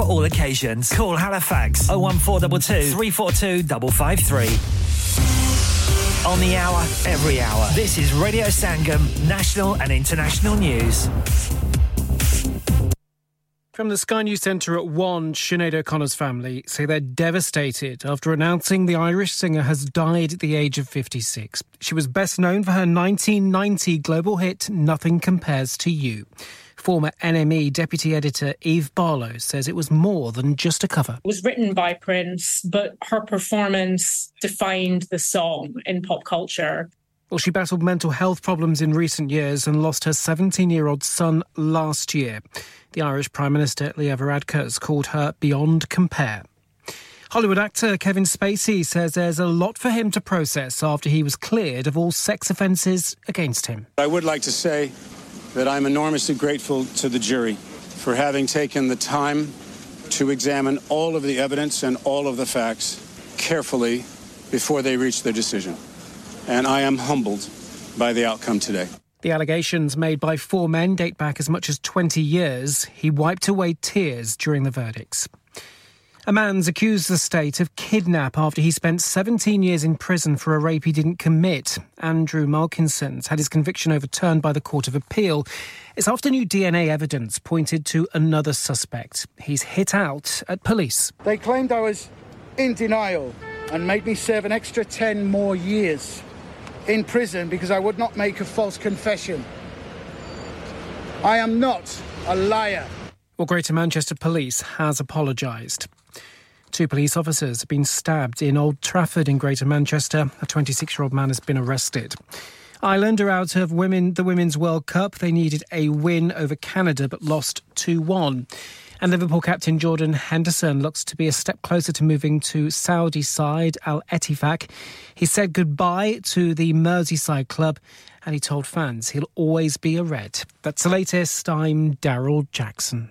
for all occasions. Call Halifax 01422 342 553. On the hour, every hour. This is Radio Sangam, national and international news. From the Sky News Centre at 1, Sinead O'Connor's family say they're devastated after announcing the Irish singer has died at the age of 56. She was best known for her 1990 global hit Nothing Compares to You. Former NME deputy editor Eve Barlow says it was more than just a cover. It was written by Prince, but her performance defined the song in pop culture. Well, she battled mental health problems in recent years and lost her 17 year old son last year. The Irish Prime Minister Leo Varadkar called her beyond compare. Hollywood actor Kevin Spacey says there's a lot for him to process after he was cleared of all sex offences against him. I would like to say that I'm enormously grateful to the jury for having taken the time to examine all of the evidence and all of the facts carefully before they reach their decision. And I am humbled by the outcome today. The allegations made by four men date back as much as 20 years. He wiped away tears during the verdicts. A man's accused the state of kidnap after he spent 17 years in prison for a rape he didn't commit. Andrew Malkinson's had his conviction overturned by the Court of Appeal. It's after new DNA evidence pointed to another suspect. He's hit out at police. They claimed I was in denial and made me serve an extra 10 more years in prison because I would not make a false confession. I am not a liar. Well, Greater Manchester Police has apologised. Two police officers have been stabbed in Old Trafford in Greater Manchester. A 26 year old man has been arrested. Ireland are out of women, the Women's World Cup. They needed a win over Canada but lost 2 1. And Liverpool captain Jordan Henderson looks to be a step closer to moving to Saudi side Al Ettifaq. He said goodbye to the Merseyside club and he told fans he'll always be a Red. That's the latest. I'm Daryl Jackson.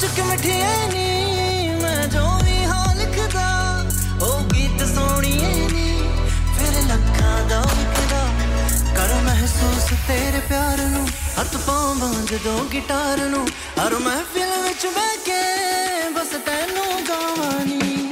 ਚੁੱਕ ਮਠਿਆਈ ਨੀ, ਮੈਂ ਜੋ ਵੀ ਹਾਂ ਲਿਖਦਾ, ਉਹ ਗੀਤ ਸੋਹਣੀਏ ਨੀ। ਫਿਰ ਲੱਖਾਂ ਦਾ ਵਿਕਦਾ ਕਰ ਮਹਿਸੂਸ ਤੇਰੇ ਪਿਆਰ ਨੂੰ। ਹੱਥ ਪਾਵਾਂ ਜਦੋਂ ਗਿਟਾਰ ਨੂੰ। ਹਰ ਮਹਿਫਿਲ ਵਿੱਚ ਬਹਿ ਕੇ ਬਸ ਤੈਨੂੰ ਗਾਵਾਂ ਨੀ।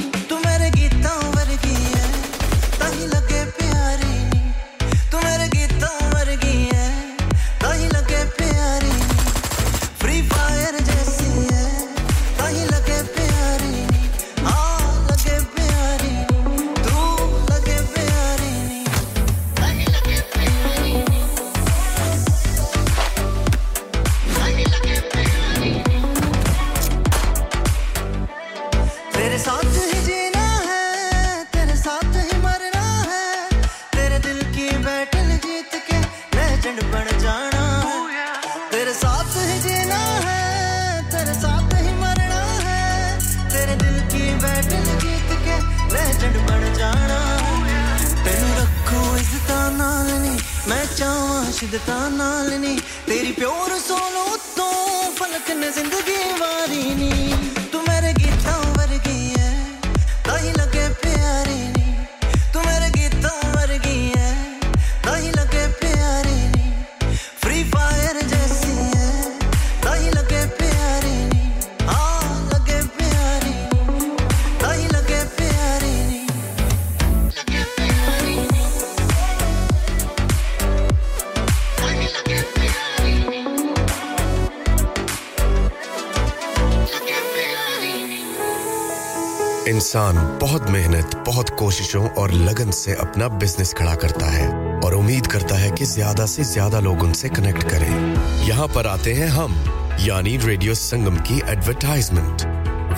इंसान बहुत मेहनत, बहुत कोशिशों और लगन से अपना बिज़नेस खड़ा करता है और उम्मीद करता है कि ज़्यादा से ज़्यादा लोग उनसे कनेक्ट करें। यहाँ पर आते हैं हम, यानी रेडियो संगम की एडवर्टाइजमेंट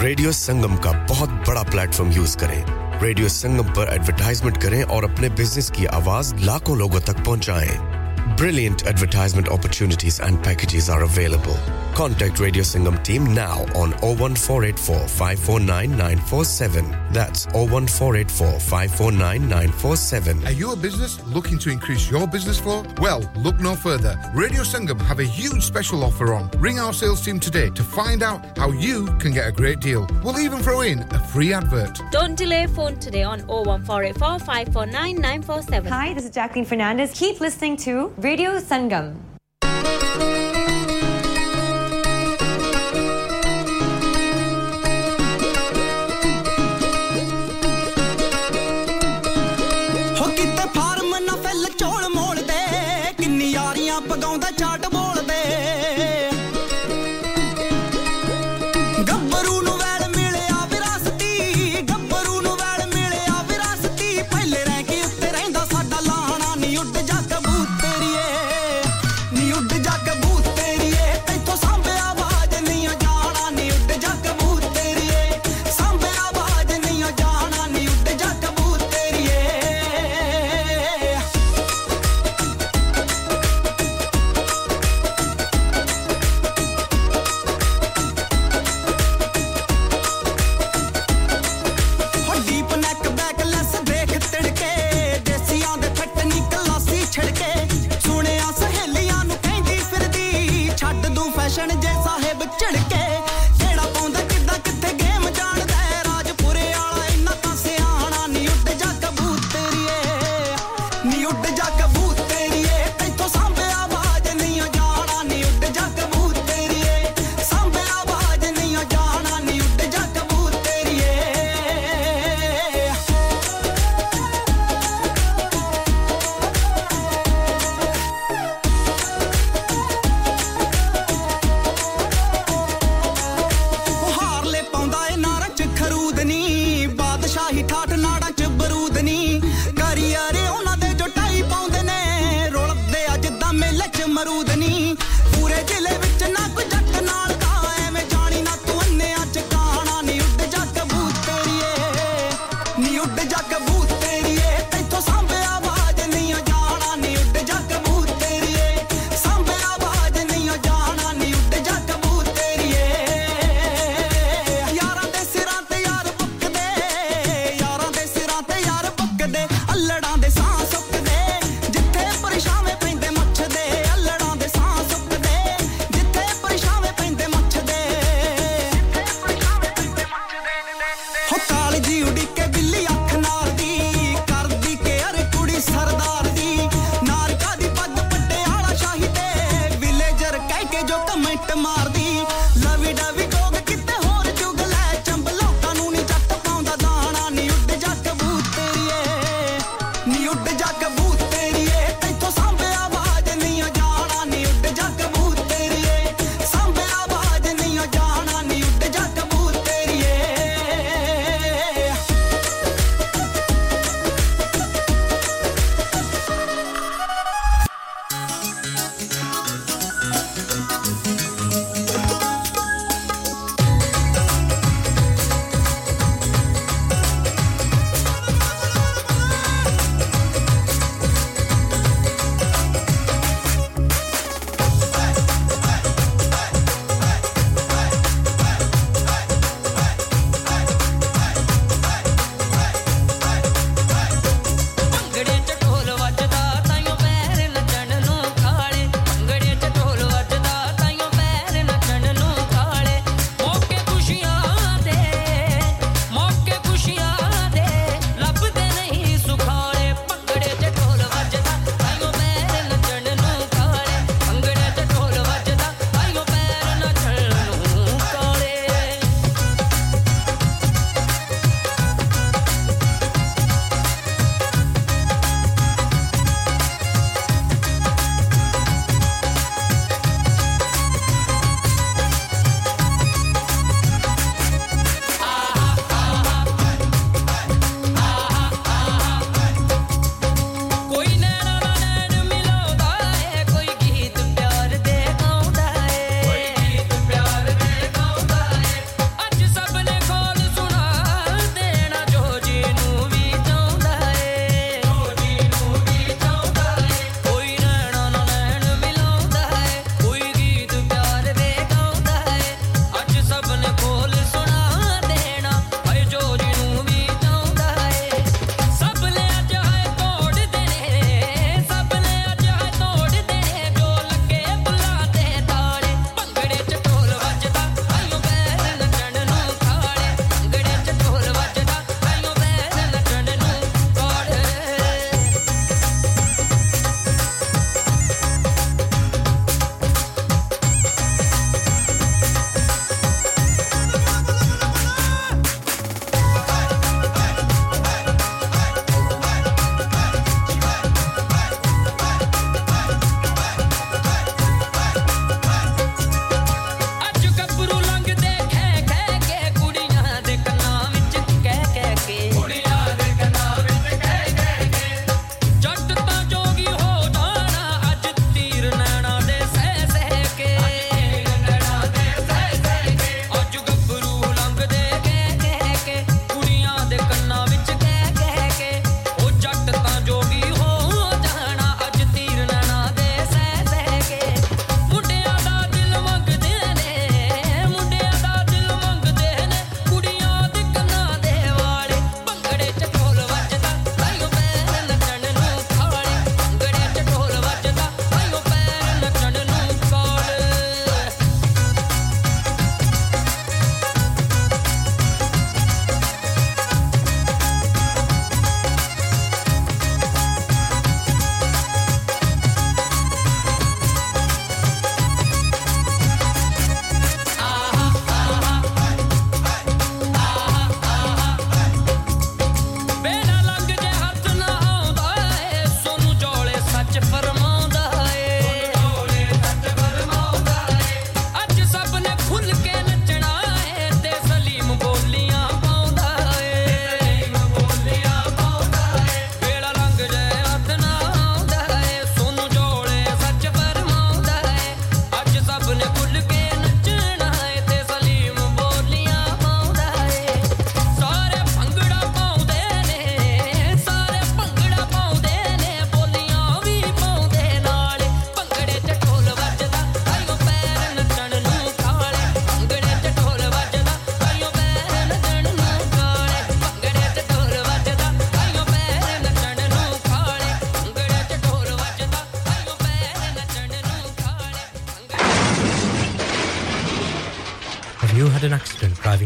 रेडियो संगम का बहुत बड़ा प्लेटफॉर्म यूज़ करें। रेडियो संगम पर एडवर्टाइजमेंट करें और अपने बिज़नेस की आवाज़ लाखों लोगों तक पहुंचाएँ। Brilliant advertisement opportunities and packages are available. Contact Radio Sangam team now on 01484 549 947. That's 01484 549 947. Are you a business looking to increase your business flow? Well, look no further. Radio Sangam have a huge special offer on. Ring our sales team today to find out how you can get a great deal. We'll even throw in a free advert. Don't delay phone today on 01484 549 947. Hi, this is Jacqueline Fernandez. Keep listening to Radio Sangam. चढ़ के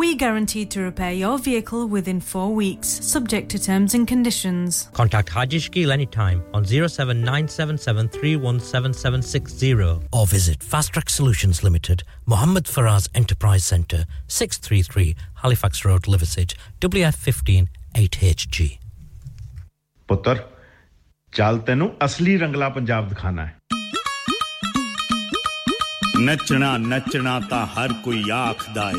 We guarantee to repair your vehicle within four weeks, subject to terms and conditions. Contact Haji Shkil anytime on 07977317760 or visit Fast Track Solutions Limited, Mohammed Faraz Enterprise Centre, 633 Halifax Road, Liversedge, WF15 8HG. ਪੁੱਤਰ ਚੱਲ ਤੈਨੂੰ ਅਸਲੀ ਰੰਗਲਾ ਪੰਜਾਬ ਦਿਖਾਣਾ ਹੈ ਨੱਚਣਾ ਨੱਚਣਾ ਤਾਂ ਹਰ ਕੋਈ ਆਖਦਾ ਏ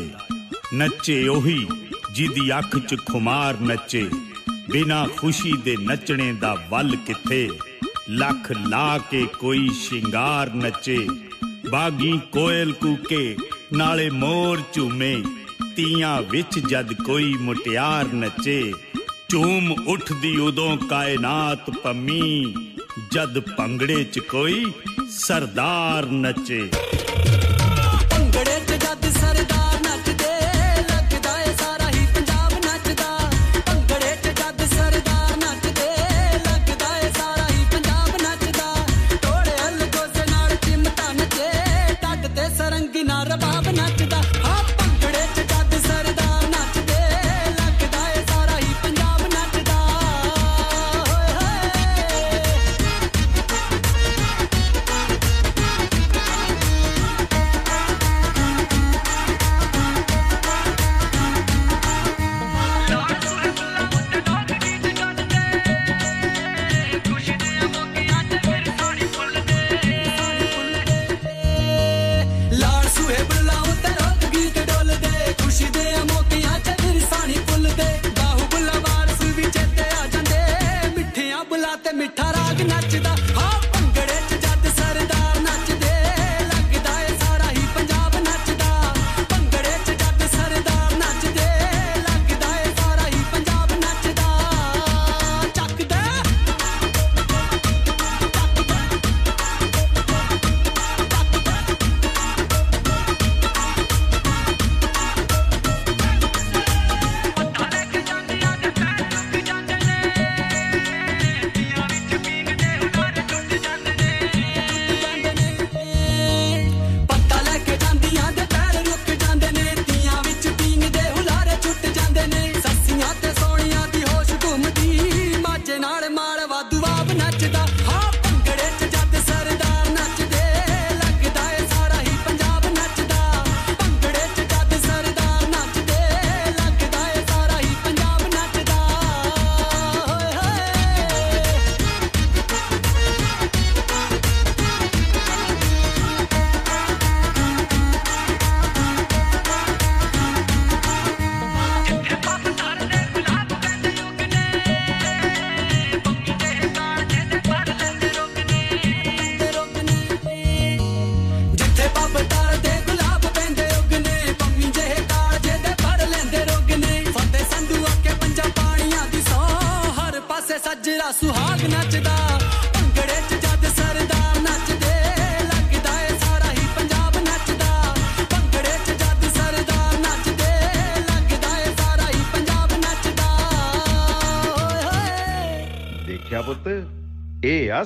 ਨੱਚੇ ਉਹੀ, ਜਿਹਦੀ ਅੱਖ 'ਚ ਖੁਮਾਰ ਨੱਚੇ। ਬਿਨਾ ਖੁਸ਼ੀ ਦੇ ਨੱਚਣੇ ਦਾ ਵੱਲ ਕਿੱਥੇ? ਲੱਖ ਲਾ ਕੇ ਕੋਈ ਸ਼ਿੰਗਾਰ ਨੱਚੇ। ਬਾਗੀ ਕੋਇਲ ਕੂਕੇ, ਨਾਲੇ ਮੋਰ ਝੂਮੇ। ਤੀਆਂ ਵਿੱਚ ਜਦ ਕੋਈ ਮੁਟਿਆਰ ਨੱਚੇ। ਝੂਮ ਉੱਠਦੀ ਉਦੋਂ ਕਾਇਨਾਤ ਪੰਮੀ। ਜਦ ਭੰਗੜੇ 'ਚ ਕੋਈ ਸਰਦਾਰ ਨੱਚੇ।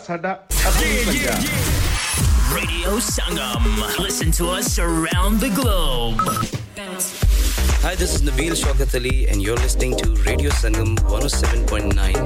ਸਾਡਾ ਅਸਲੀ Punjab Radio Sangam. Listen to us around the globe. Hi, this is Nabil Shaukat Ali, and you're listening to Radio Sangam 107.9 FM.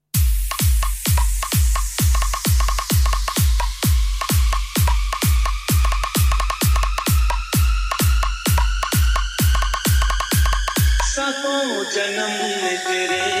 सको जन्म तेरे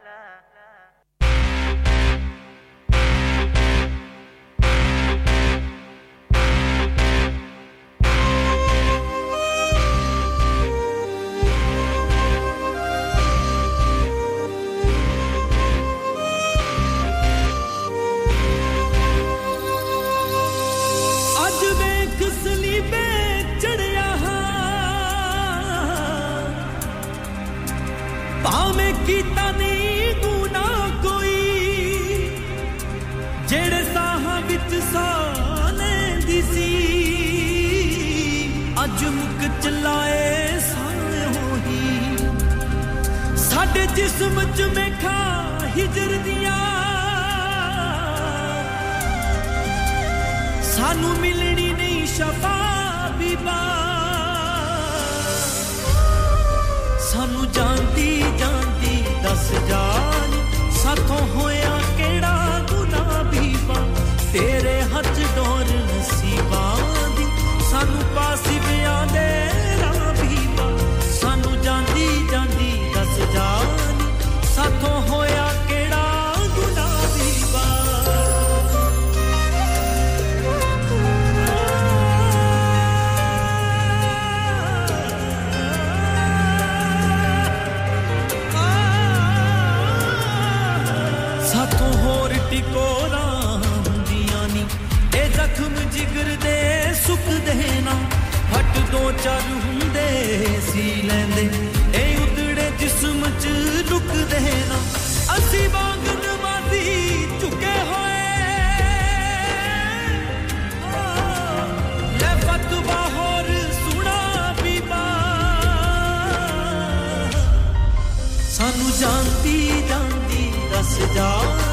मुझमें खा हिजर दिया। सानू मिलनी नहीं शफा बीबा। सानू जानती जानती दस जान, साथों होए ਦੋ ਚਾਰ ਹੁੰਦੇ ਸੀ ਲੈਂਦੇ, ਇਹ ਉਦੜੇ ਜਿਸਮ ਚ ਲੁਕਦੇ ਨਾ। ਅਸੀਂ ਵਾਂਗ ਨਮਾਜ਼ੀ ਝੁਕੇ ਹੋਏ। ਲੈ ਫਤਵਾ ਹੋਰ ਸੁਣਾ ਬੀਬਾ। ਸਾਨੂੰ ਜਾਂਦੀ ਜਾਂਦੀ ਦੱਸ ਜਾਨ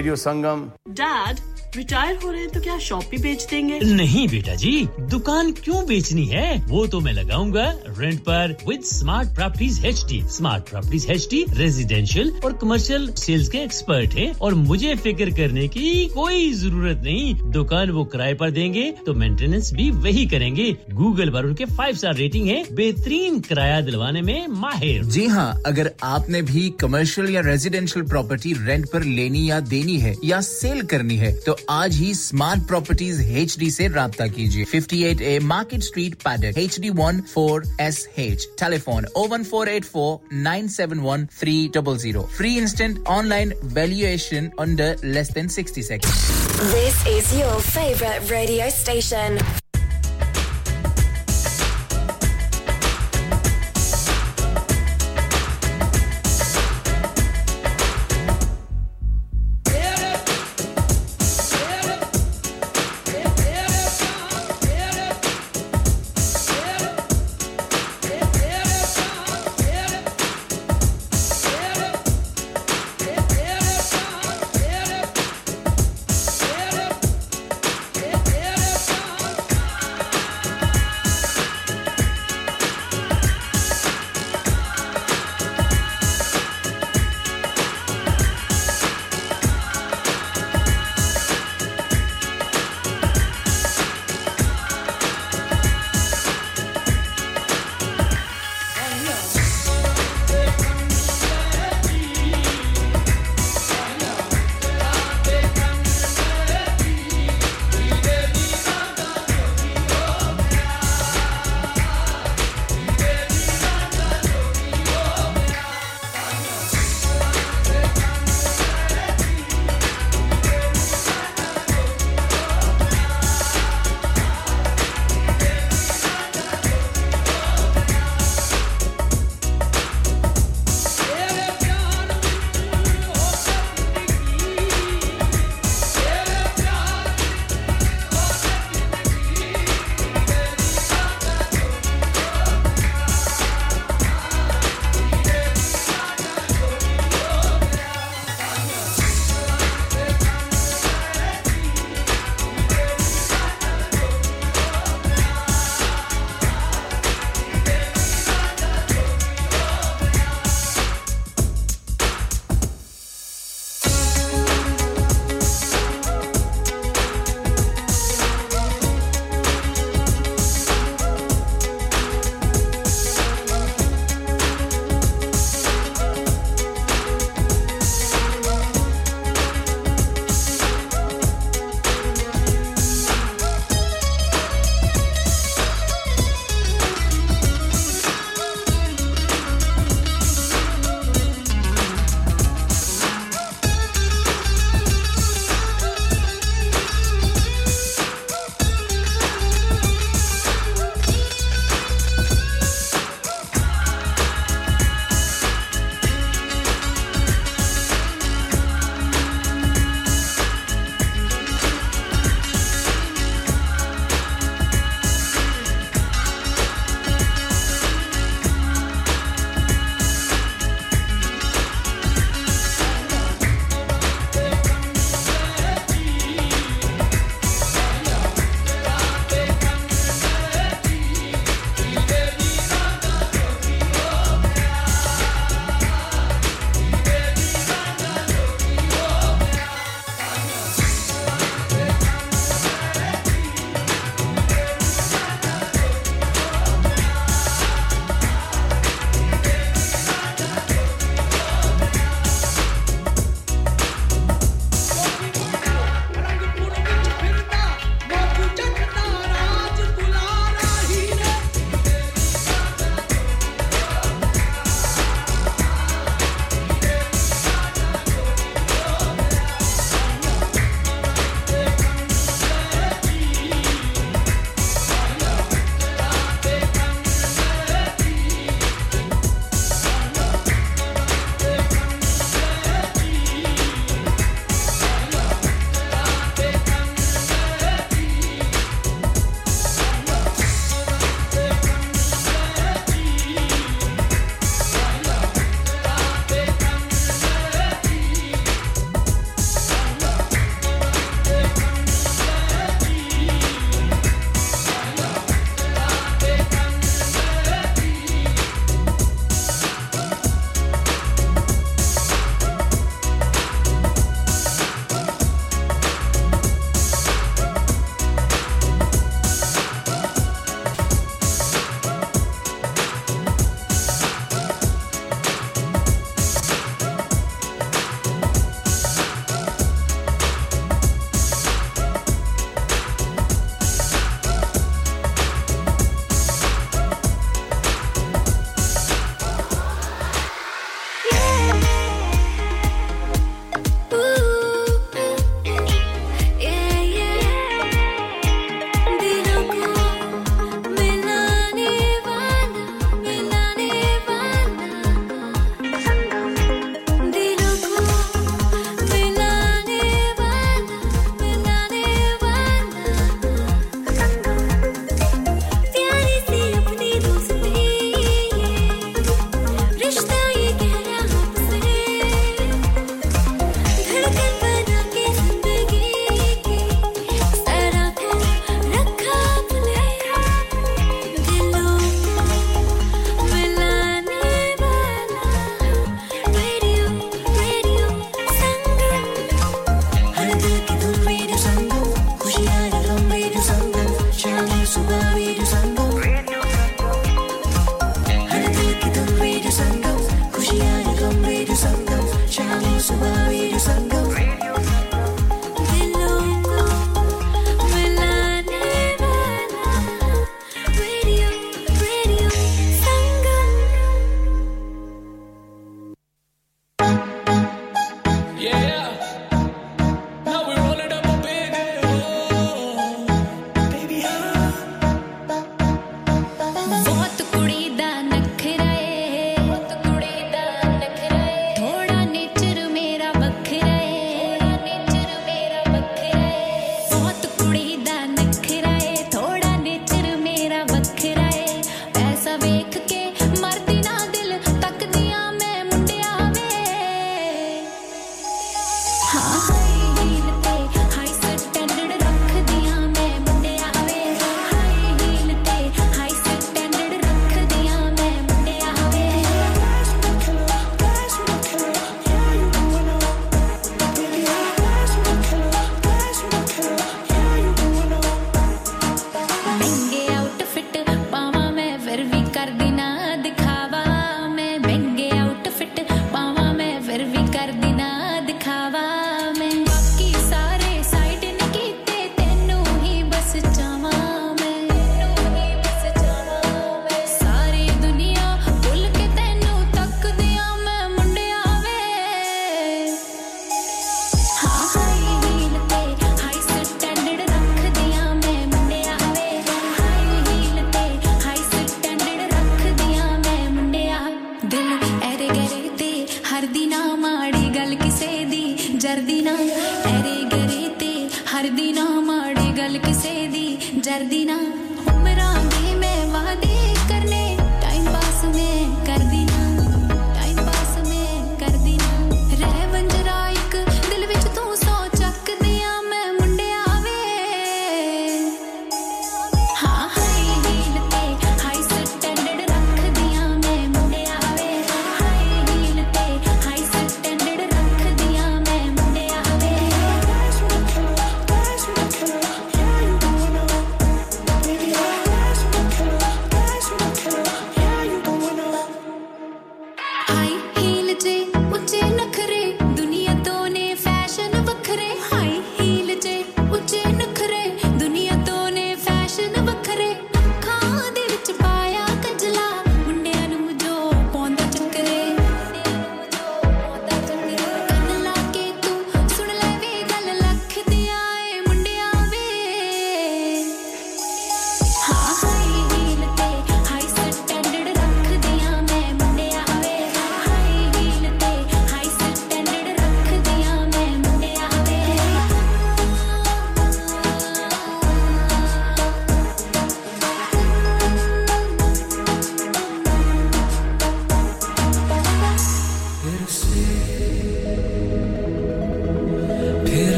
Radio Sangam. डैड रिटायर हो रहे हैं तो क्या शॉप भी बेच देंगे? नहीं बेटा जी दुकान क्यों बेचनी है? वो तो मैं लगाऊँगा रेंट पर with smart properties H D smart properties H D residential और कमर्शियल सेल्स के एक्सपर्ट हैं और मुझे फ़िक्र करने की कोई ज़रूरत नहीं। दुकान वो किराए पर देंगे तो मेंटेनेंस भी वही करेंगे। गूगल पर उनके फाइव स्टार रेटिंग है बेहतरीन किराया दिलवाने में माहिर। जी हाँ अगर आपने भी कमर्शियल या रेजिडेंशियल प्रॉपर्टी रेंट पर लेनी या देनी है या सेल करनी है तो आज ही स्मार्ट प्रॉपर्टीज़ एच डी ऐसी रब्ता कीजिए। 58 A market street Paddock H D one four S H telephone O one four eight four nine seven one three double zero free instant online valuation under less than sixty seconds This is your favorite radio station.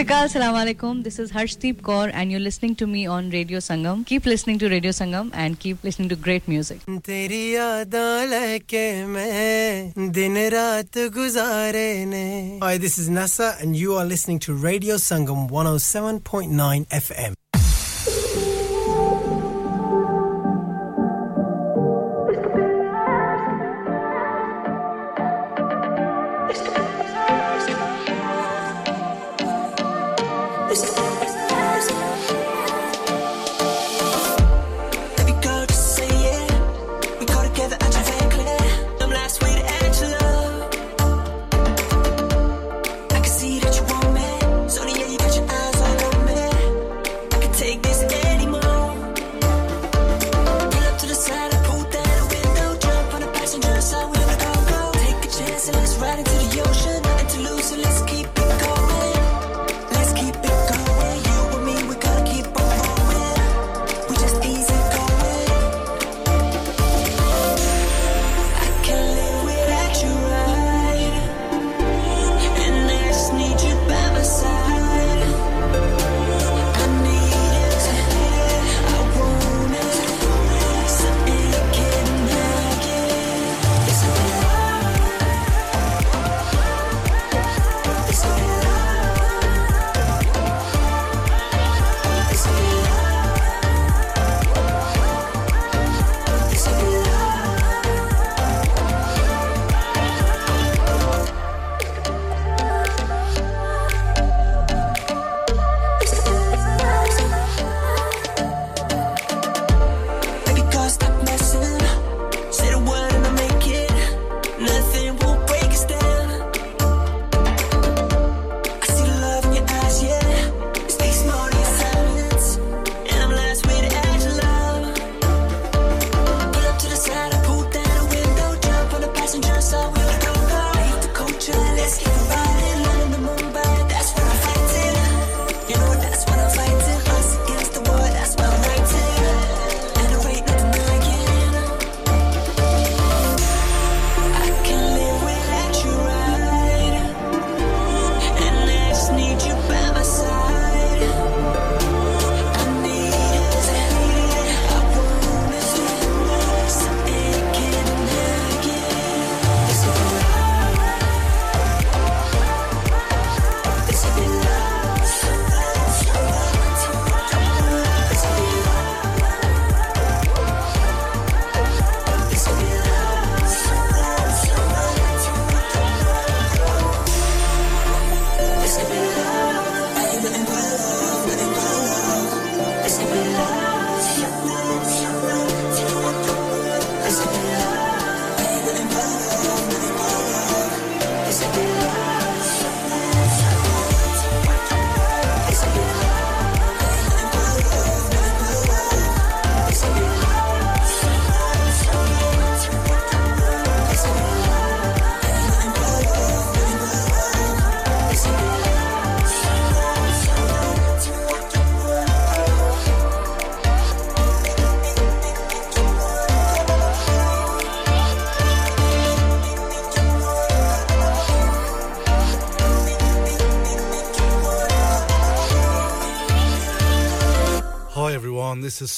Sashrikal, Salam Alaikum. This is Harshdeep Kaur and you're listening to me on Radio Sangam. Keep listening to Radio Sangam and keep listening to great music. तेरी यादां लेके मैं दिन रात गुजारे ने Hi, this is Nasa and you are listening to Radio Sangam 107.9 FM.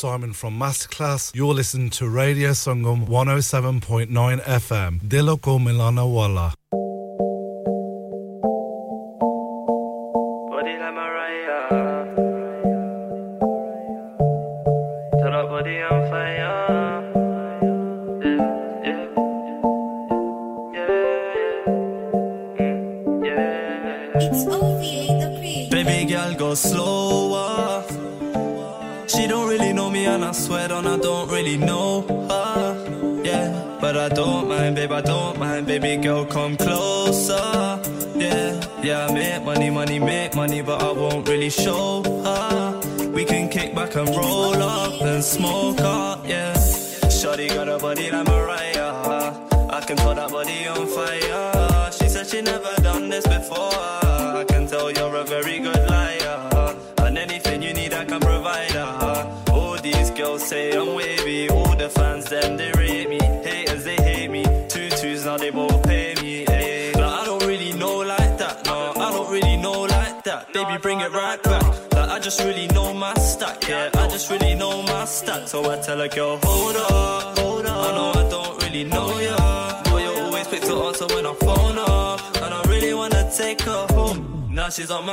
Simon from Masterclass. You're listening to Radio Sangam 107.9 FM. Dilo ko milana wala.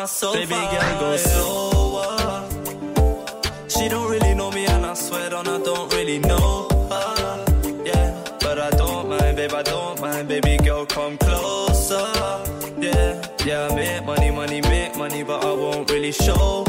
My sofa. Baby girl, go slower. She don't really know me, and I swear on I don't really know her. Yeah, but I don't mind, babe, I don't mind. Baby girl, come closer. Yeah, yeah, I make money, money, make money, but I won't really show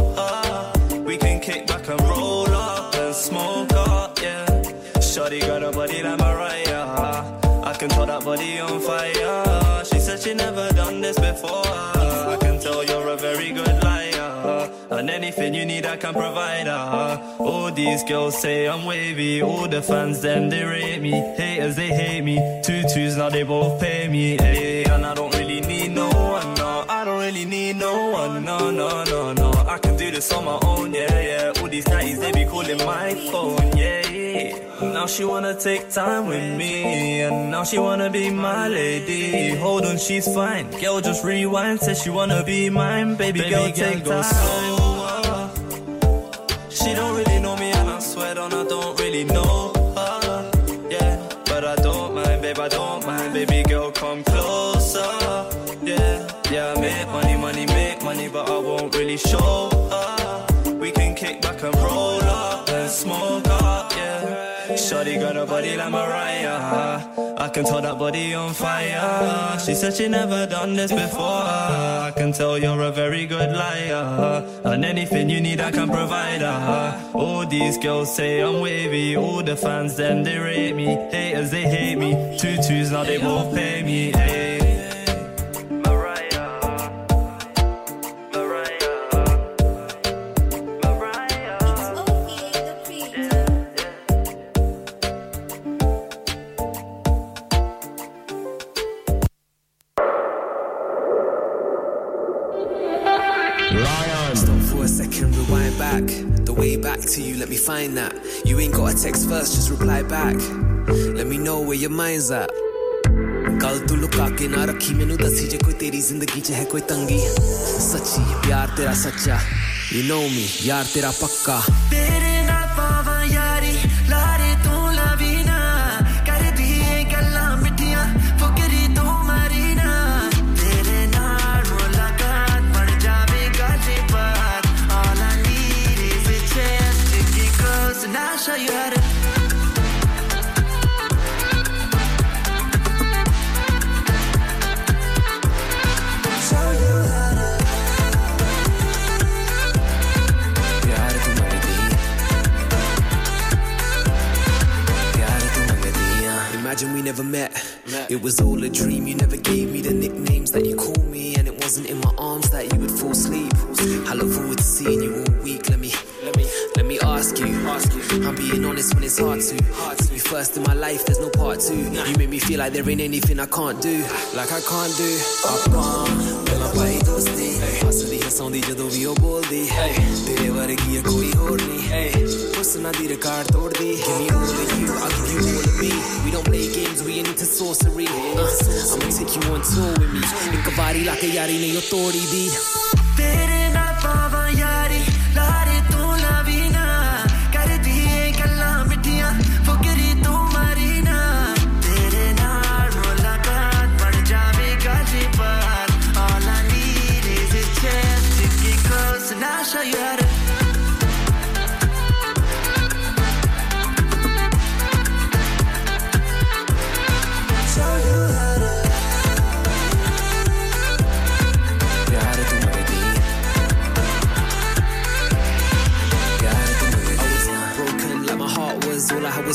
you need, I can provide. Uh. All these girls say I'm wavy. All the fans, them, they rate me. Haters, they hate me. Two twos, now they both pay me. Hey, and I don't really need no one, no. I don't really need no one, no, no, no, no. I can do this on my own, yeah, yeah. All these nights, they be calling my phone, yeah, yeah. Now she wanna take time with me, and now she wanna be my lady. Hold on, she's fine. Girl, just rewind, says she wanna be mine. Baby, Baby girl, girl, take go time. Really show up. We can kick back and roll up and smoke up, yeah. Shawty got a body like Mariah. I can tell that body on fire. She said she never done this before. I can tell you're a very good liar. And anything you need, I can provide. her. All these girls say I'm wavy. All the fans, them, they rate me. Haters, they hate me. Two twos, now they both pay me. Hey. first, just reply back. Let me know where your mind's at. ਗੱਲ ਤੂੰ ਲੁਕਾ ਕੇ ਨਾ ਰੱਖੀ ਮੈਨੂੰ ਦੱਸੀ ਜੇ ਕੋਈ ਤੇਰੀ ਜ਼ਿੰਦਗੀ 'ਚ ਹੈ ਕੋਈ ਤੰਗੀ ਸੱਚੀ ਪਿਆਰ ਤੇਰਾ ਸੱਚਾ ਯੂ نو ਮੀ ਯਾਰ ਤੇਰਾ ਪੱਕਾ never met. It was all a dream, you never gave me the nicknames that you call me, and it wasn't in my arms that you would fall asleep. I look forward to seeing you all week, let me. Let me ask you, I'm being honest when it's hard to. See you first in my life, there's no part two. You make me feel like there ain't anything I can't do, like I can't do. Up on, ਪਾਈ ਦੋਸਤੀ ਹੱਸਦੀ ਹਸਾਉਂਦੀ ਜਦੋਂ ਵੀ ਉਹ ਬੋਲਦੀ ਤੇਰੇ ਵਰਗੀ ਆ ਕੋਈ ਹੋਰ ਨਹੀਂ ਹੁਸਨਾ ਦੀ record ਤੋੜਦੀ Give me all of you, I'll give you all of me We don't play games, we ain't into sorcery uh, I'ma take you on tour with me ਇੱਕ ਵਾਰੀ ਲਾ ਕੇ ਯਾਰੀ ਨਹੀਂ ਉਹ ਤੋੜੀ ਦੀ ਤੇਰੇ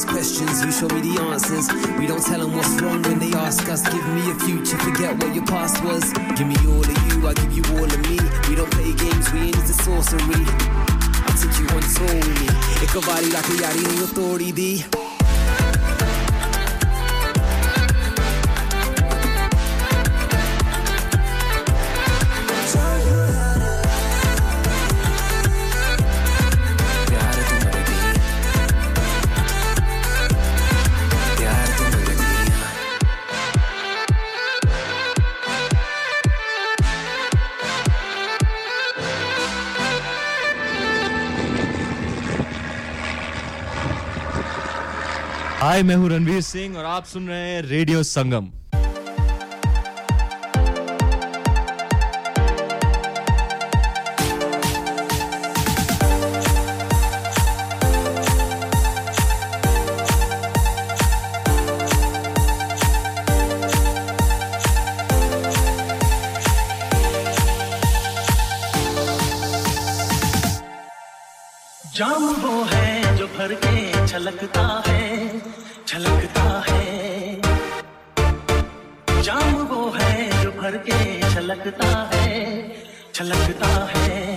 questions, you show me the answers. We don't tell them what's wrong when they ask us. Give me a future, forget what your past was. Give me all of you, I give you all of me. We don't play games, we ain't the sorcery. I took you on tour with me. It like a yari authority. हाय, मैं हूँ रणवीर सिंह और आप सुन रहे हैं radio संगम। जाम वो है जो भर के छलकता है। छलकता है। जाम वो है जो भर के छलकता है छलकता है।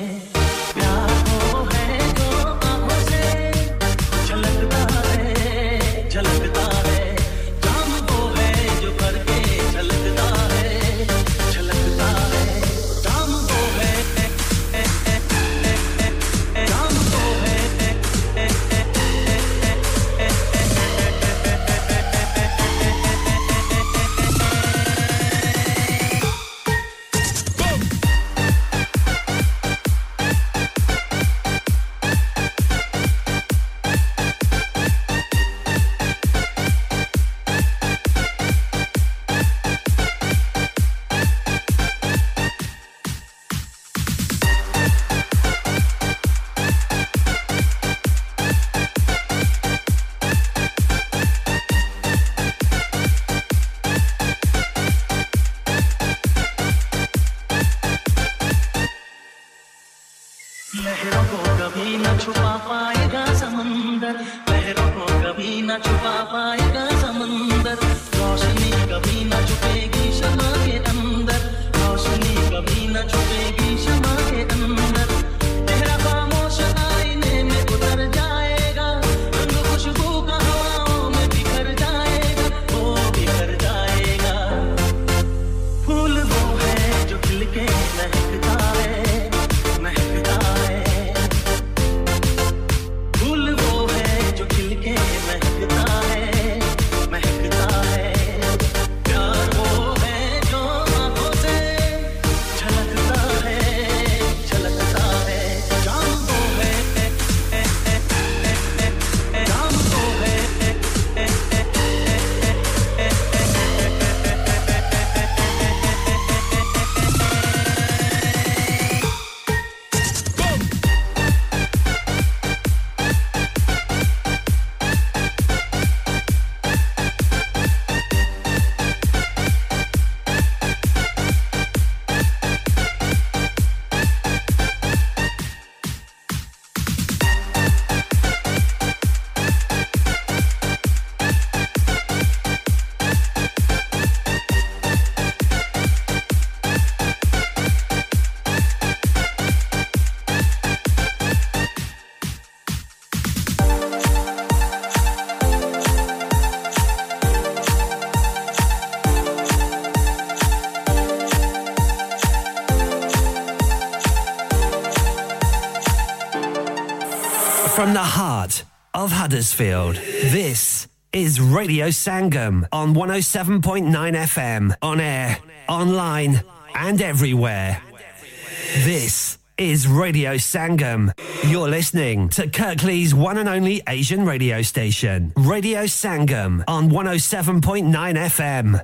From the heart of Huddersfield, this is Radio Sangam on 107.9 FM, on air, online, and everywhere. This is Radio Sangam. You're listening to Kirklees one and only Asian radio station, Radio Sangam on 107.9 FM.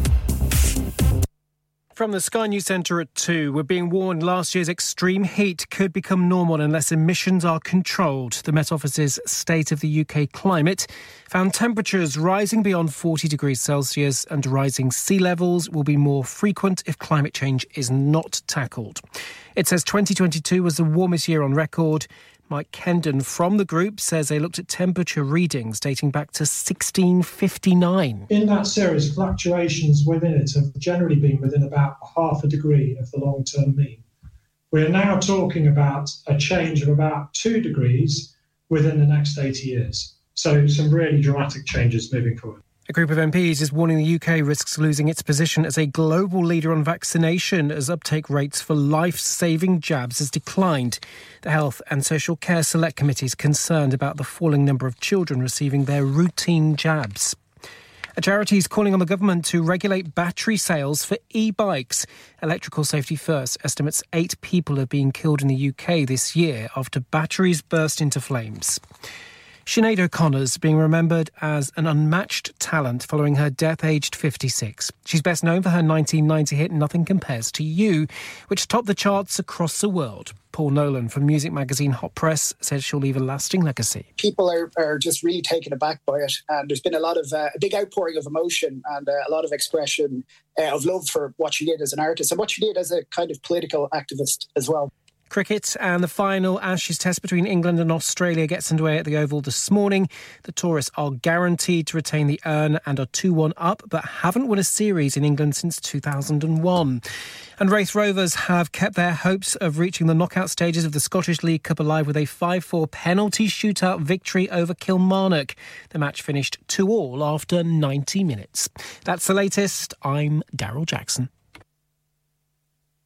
From the Sky News Centre at 2, we're being warned last year's extreme heat could become normal unless emissions are controlled. The Met Office's State of the UK Climate found temperatures rising beyond 40 degrees Celsius and rising sea levels will be more frequent if climate change is not tackled. It says 2022 was the warmest year on record. Mike Kendon from the group says they looked at temperature readings dating back to 1659. In that series, fluctuations within it have generally been within about half a degree of the long term mean. We're now talking about a change of about two degrees within the next 80 years. So, some really dramatic changes moving forward. A group of MPs is warning the UK risks losing its position as a global leader on vaccination as uptake rates for life saving jabs has declined. The Health and Social Care Select Committee is concerned about the falling number of children receiving their routine jabs. A charity is calling on the government to regulate battery sales for e bikes. Electrical Safety First estimates eight people are being killed in the UK this year after batteries burst into flames. Sinead O'Connor's being remembered as an unmatched talent following her death aged 56. She's best known for her 1990 hit Nothing Compares to You, which topped the charts across the world. Paul Nolan from music magazine Hot Press says she'll leave a lasting legacy. People are, are just really taken aback by it, and there's been a lot of uh, a big outpouring of emotion and uh, a lot of expression uh, of love for what she did as an artist and what she did as a kind of political activist as well. Cricket and the final Ashes test between England and Australia gets underway at the Oval this morning. The tourists are guaranteed to retain the urn and are 2 1 up, but haven't won a series in England since 2001. And Raith Rovers have kept their hopes of reaching the knockout stages of the Scottish League Cup alive with a 5 4 penalty shootout victory over Kilmarnock. The match finished 2 all after 90 minutes. That's the latest. I'm Daryl Jackson.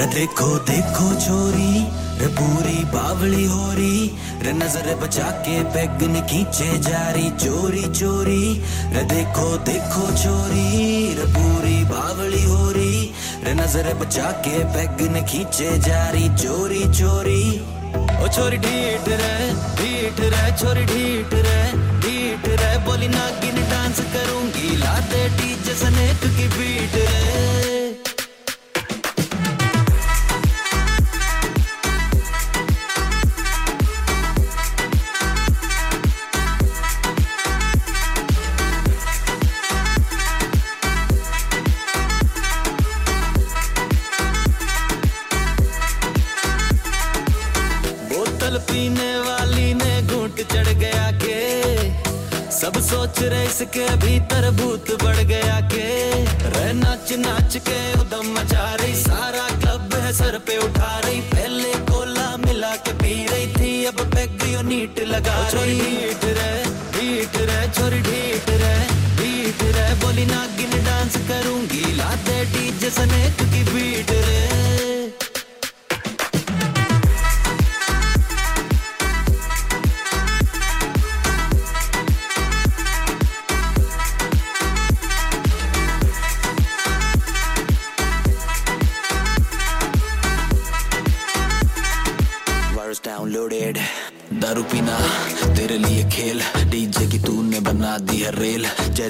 रे देखो देखो छोरी रे पूरी बावली हो रही रे नज़र बचा के पैग ने खींचे जारी चोरी चोरी रे देखो देखो छोरी रे पूरी बावली हो रही रे नज़र बचा के पैग ने खींचे जारी चोरी चोरी। ओ छोरी ढीठ रे ढीठ रे छोरी ढीठ रे ढीठ रे बोली नागिन डांस करूँगी, लाते डीजे सनेक की बीट रे सब सोच रहे इसके भीतर भूत बढ़ गया के। रे नाच नाच के उदम मचा रही सारा क्लब है सर पे उठा रही। पहले कोला मिला के पी रही थी अब पैग नीट लगा रही। ढीठ रे ढीठ रे छोरी ढीठ रे ढीठ रे। बोली नागिन डांस करूँगी लाते डीजे सनेक की बीट रे।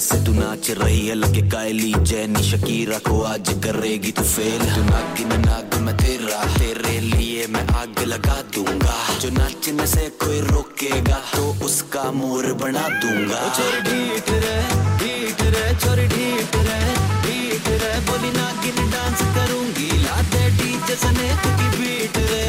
जैसे तू नाच रही है लगे कायली जैनी शकीरा को आज करेगी तू फेल तू नाग में नाग मैं तेरा तेरे लिए मैं आग लगा दूँगा। जो नाचने से कोई रोकेगा तो उसका मोर बना दूँगा। चोर ढीठ रे ढीठ रे चोर ढीठ रे ढीठ रे बोली नागिन डांस करूँगी। लाते डीजे सने की बीट रे।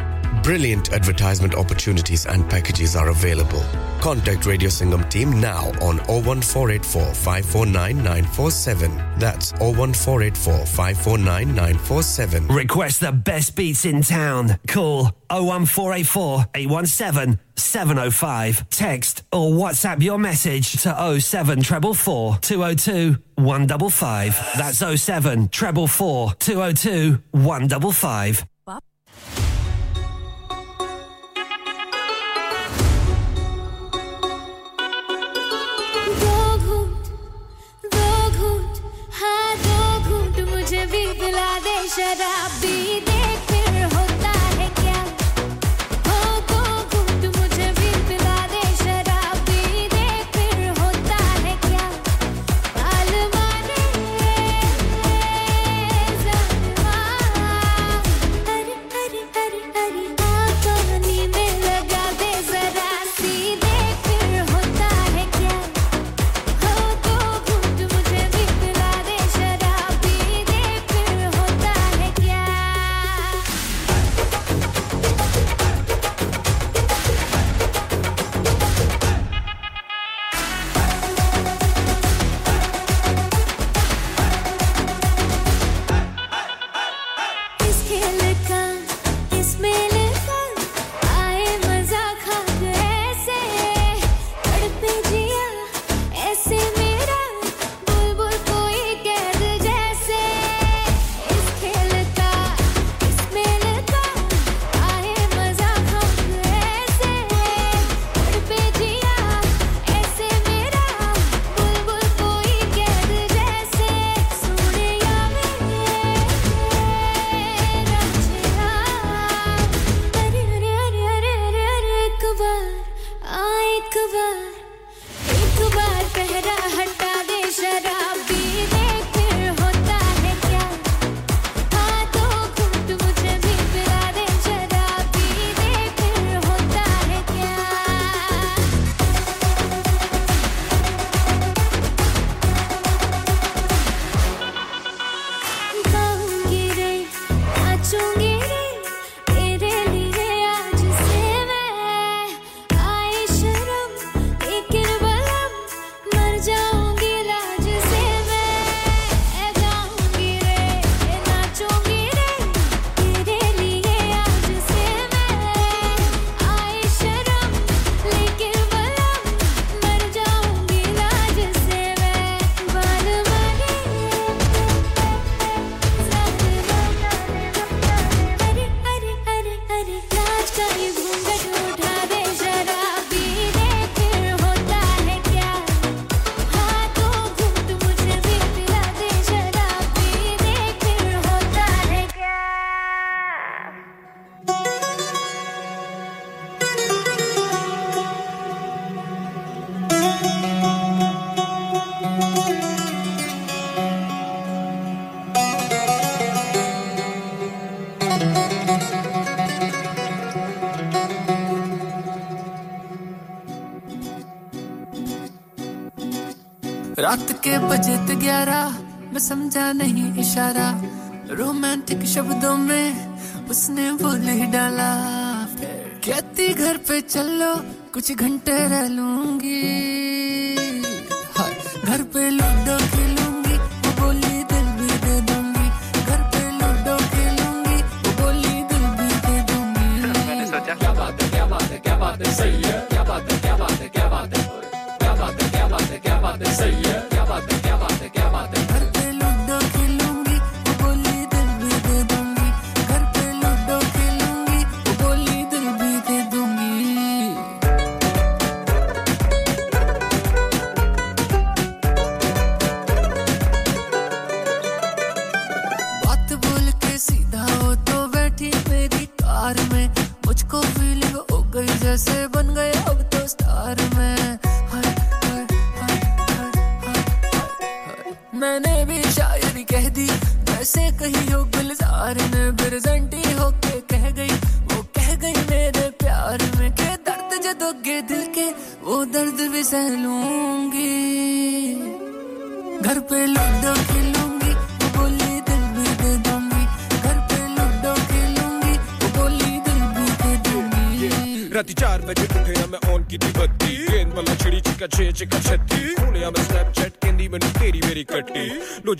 Brilliant advertisement opportunities and packages are available. Contact Radio Sangam team now on 01484 That's 01484 Request the best beats in town. Call 01484 817 705. Text or WhatsApp your message to 07444 202 155. That's 07444 202 155. I'll be. ग्यारह मैं समझा नहीं इशारा। Romantic शब्दों में उसने बोल डाला। कहती, घर पे चलो, कुछ घंटे रह लूँ।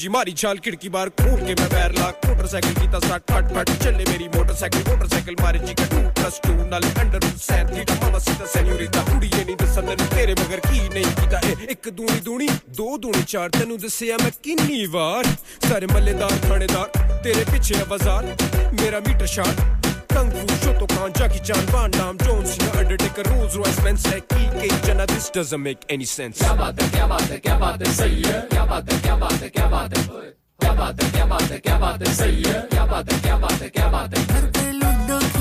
ਦੂਜੀ ਮਾਰੀ ਛਾਲ ਖਿੜਕੀ ਬਾਹਰ ਖੂਨ ਕੇ ਮੈਂ ਪੈਰ ਲਾ ਮੋਟਰਸਾਈਕਲ ਕੀਤਾ ਸੱਟ ਫਟ ਫਟ, ਚੱਲੇ ਮੇਰੀ ਮੋਟਰਸਾਈਕਲ ਮੋਟਰਸਾਈਕਲ ਮਾਰੇ ਜੀ ਕਟੂ ਪਲਸ 2 ਨਾਲ ਅੰਡਰ ਰੂਟ ਸੈਨ ਥੀਟਾ ਮਾਮਾ ਸਿੱਧਾ ਸੈਨਿਊਰੀਟਾ ਕੁੜੀਏ ਨਹੀਂ ਦੱਸਣ ਤੈਨੂੰ ਤੇਰੇ ਮਗਰ ਕੀ ਨਹੀਂ ਕੀਤਾ ਇਹ? ਇੱਕ ਦੂਣੀ ਦੂਣੀ, ਦੋ ਦੂਣੀ ਚਾਰ, ਤੈਨੂੰ ਦੱਸਿਆ ਮੈਂ ਕਿੰਨੀ ਵਾਰ? ਸਾਰੇ ਮੱਲੇਦਾਰ, ਥਾਣੇਦਾਰ, ਤੇਰੇ ਪਿੱਛੇ ਆ ਬਾਜ਼ਾਰ, ਮੇਰਾ meter short kung fu show ਤੋਂ ਕਾਂ ਜਾ ਕੀ ਜਾਨ ਬਾਨ ਨਾਮ, ਜੋਨ ਸਿੰਘ ਅਡਰ Cena, Undertaker, Rolls Royce, Benz, Key, जना This doesn't make any sense. क्या बात है क्या बात है क्या बात है सही है क्या बात है क्या बात है क्या बात है क्या बात है क्या बात है क्या बात है सही है क्या बात है क्या बात है क्या बात है घर पे लूडो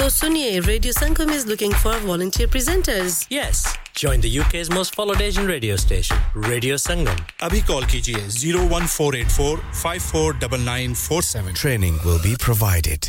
तो सुनिए radio Sangam is looking for volunteer presenters yes Join the UK's most followed Asian radio station, Radio Sangam. अभी कॉल कीजिए 01484 549947. Training will be provided.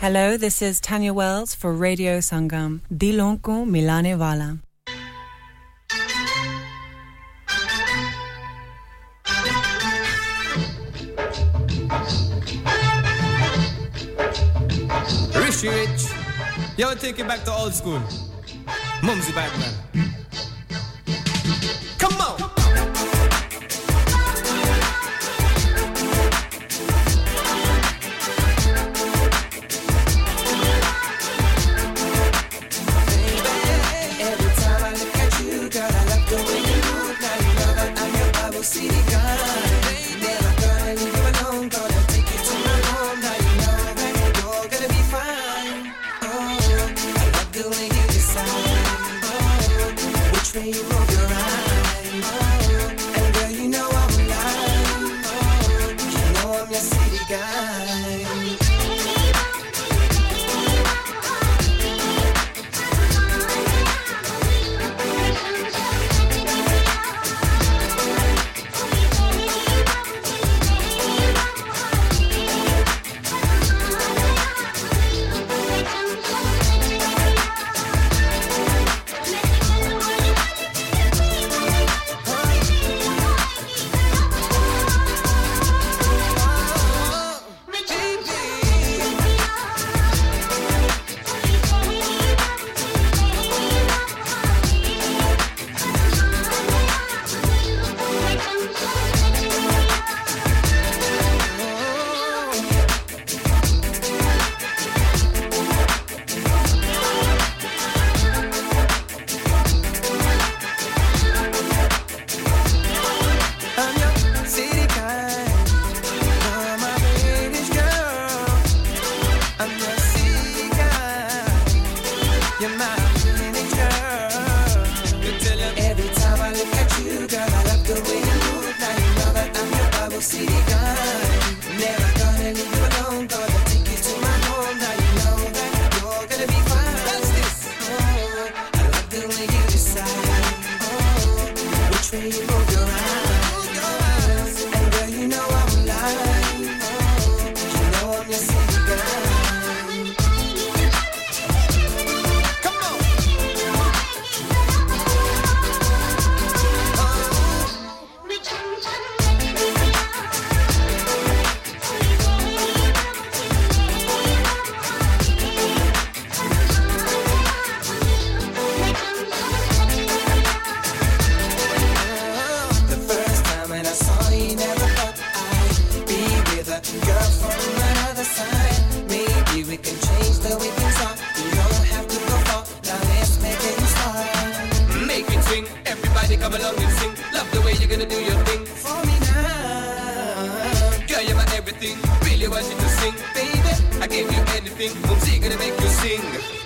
Hello, this is Tanya Wells for Radio Sangam. Dilonko Milane Vala. Richie Rich, yo, take it back to old school. Mumsy Batman. everything. Really want you to sing, baby. I gave you anything. I'm gonna make you sing.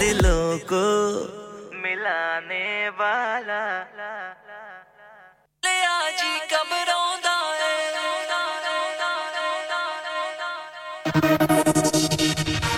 दिलों को मिलाने वाला ले आजी कमरों Thank you.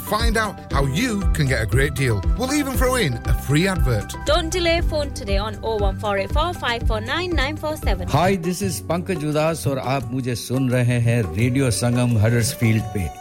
find out how you can get a great deal. We'll even throw in a free advert. Don't delay phone today on 01484 Hi, this is Pankaj Udhas and you're listening to Radio Sangam Sangam Huddersfield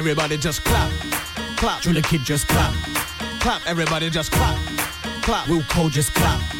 Everybody just clap, clap. Driller Kid just clap, clap. Everybody just clap, clap. Will Cole just clap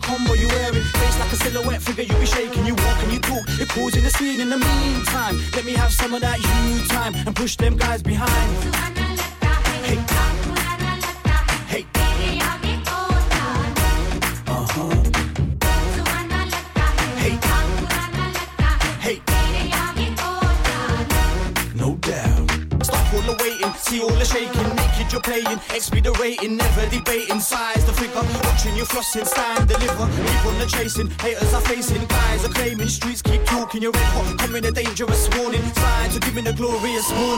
combo glorious war.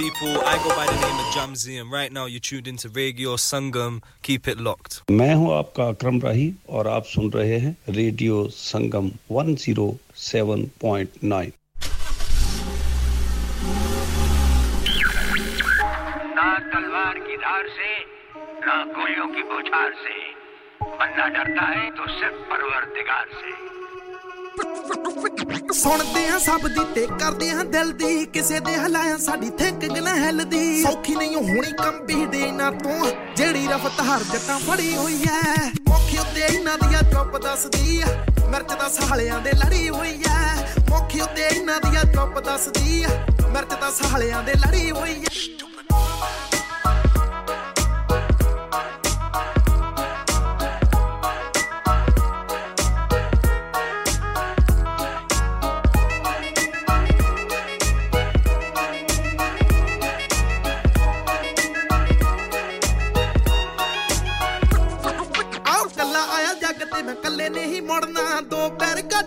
People, I go by the name of Jamzi, and right now you're tuned into Radio Sangam. Keep it locked. मैं हूँ आपका अकरम राही और आप सुन रहे हैं radio Sangam 107.9 ना तलवार की धार से ना गोलियों की बौछार से बंदा डरता है तो सिर्फ़ परवरदिगार से ਸੁਣਦੇ ਆ ਸਭ ਦੀ ਤੇ ਕਰਦੇ ਆ ਦਿਲ ਦੀ। ਕਿਸੇ ਦੇ ਹਲਾਇਆ ਸਾਡੀ ਥਿੰਕਿੰਗ ਨਾ ਹਿੱਲਦੀ। ਸੌਖੀ ਨਹੀਂ ਹੋਣੀ ਕੰਬੀ ਦੇ ਨਾ ਤੂੰ। ਜਿਹੜੀ ਰਫਤਾਰ ਜੱਟਾਂ ਫੜੀ ਹੋਈ ਐ। ਮੁੱਖ ਉੱਤੇ ਇਹਨਾਂ ਦੀਆਂ ਚੁੱਪ ਦੱਸਦੀ ਐ। ਮਿਰਚ ਦਾ ਸਾਲਿਆਂ ਦੇ ਲੜੀ ਹੋਈ ਐ। ਮੁੱਖ ਉੱਤੇ ਇਹਨਾਂ ਦੀਆਂ ਚੁੱਪ ਦੱਸਦੀ ਐ। ਮਿਰਚ ਦਾ ਸਾਲਿਆਂ ਦੇ ਲੜੀ ਹੋਈ ਐ।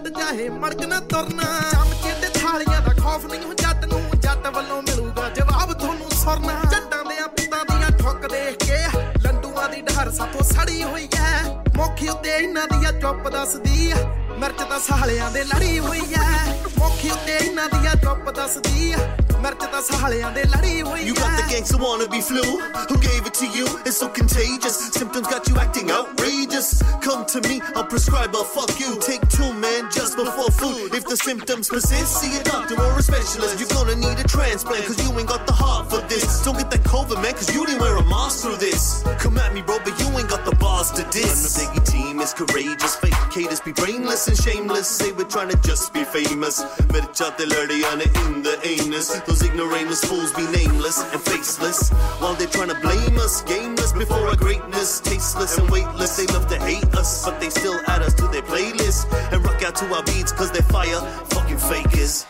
ਪੈਰ ਕੱਟ ਚਾਹੇ ਮੜਕ ਨਾ ਤੁਰਨਾ। ਚਮਚੇ ਤੇ ਥਾਲੀਆਂ ਦਾ ਖੌਫ ਨਹੀਂ ਹੋ ਜੱਟ ਨੂੰ ਜੱਟ ਵੱਲੋਂ ਮਿਲੂਗਾ ਜਵਾਬ ਤੁਹਾਨੂੰ ਸੁਰਨਾ। ਜੱਟਾਂ ਦੇ ਪੁੱਤਾਂ ਦੀਆਂ ਠੁੱਕ ਦੇਖ ਕੇ, ਲੰਡੂਆਂ ਦੀ ਢਹਰ ਸਾਥੋਂ ਸੜੀ ਹੋਈ ਐ। ਮੁੱਖ ਉੱਤੇ ਇਹਨਾਂ ਦੀਆਂ ਚੁੱਪ ਦੱਸਦੀ ਐ। ਮਿਰਚ ਤਾਂ ਸਾਲਿਆਂ ਦੇ ਲੜੀ ਹੋਈ ਐ ਮੁੱਖ ਉੱਤੇ ਇਹਨਾਂ ਦੀਆਂ ਚੁੱਪ ਦੱਸਦੀ ਐ ਮਿਰਚ ਤਾਂ ਸਾਲਿਆਂ ਦੇ ਲੜੀ ਹੋਈ ਐ You got the gangster wannabe flu. Who gave it to you? It's so contagious. Symptoms got you acting outrageous. Come to me, I'll prescribe a fuck you. Take two, man, just before food. If the symptoms persist, see a doctor or a specialist. You're gonna need a transplant, cause you ain't got the heart for this. Don't get that COVID, man, cause you didn't wear a mask through this. Come at me, bro, but you ain't got the bars to diss. The Biggie team is courageous. Fake haters be brainless and shameless. Say we're trying to just be famous. Mircha te ladiana in the anus. Those ignoramus fools be nameless and faceless. While they're trying to blame us, gameless before our greatness. Tasteless and weightless. They love to hate us, but they still add us to their playlist. And rock out to our beats cause they're fire. Fucking fakers.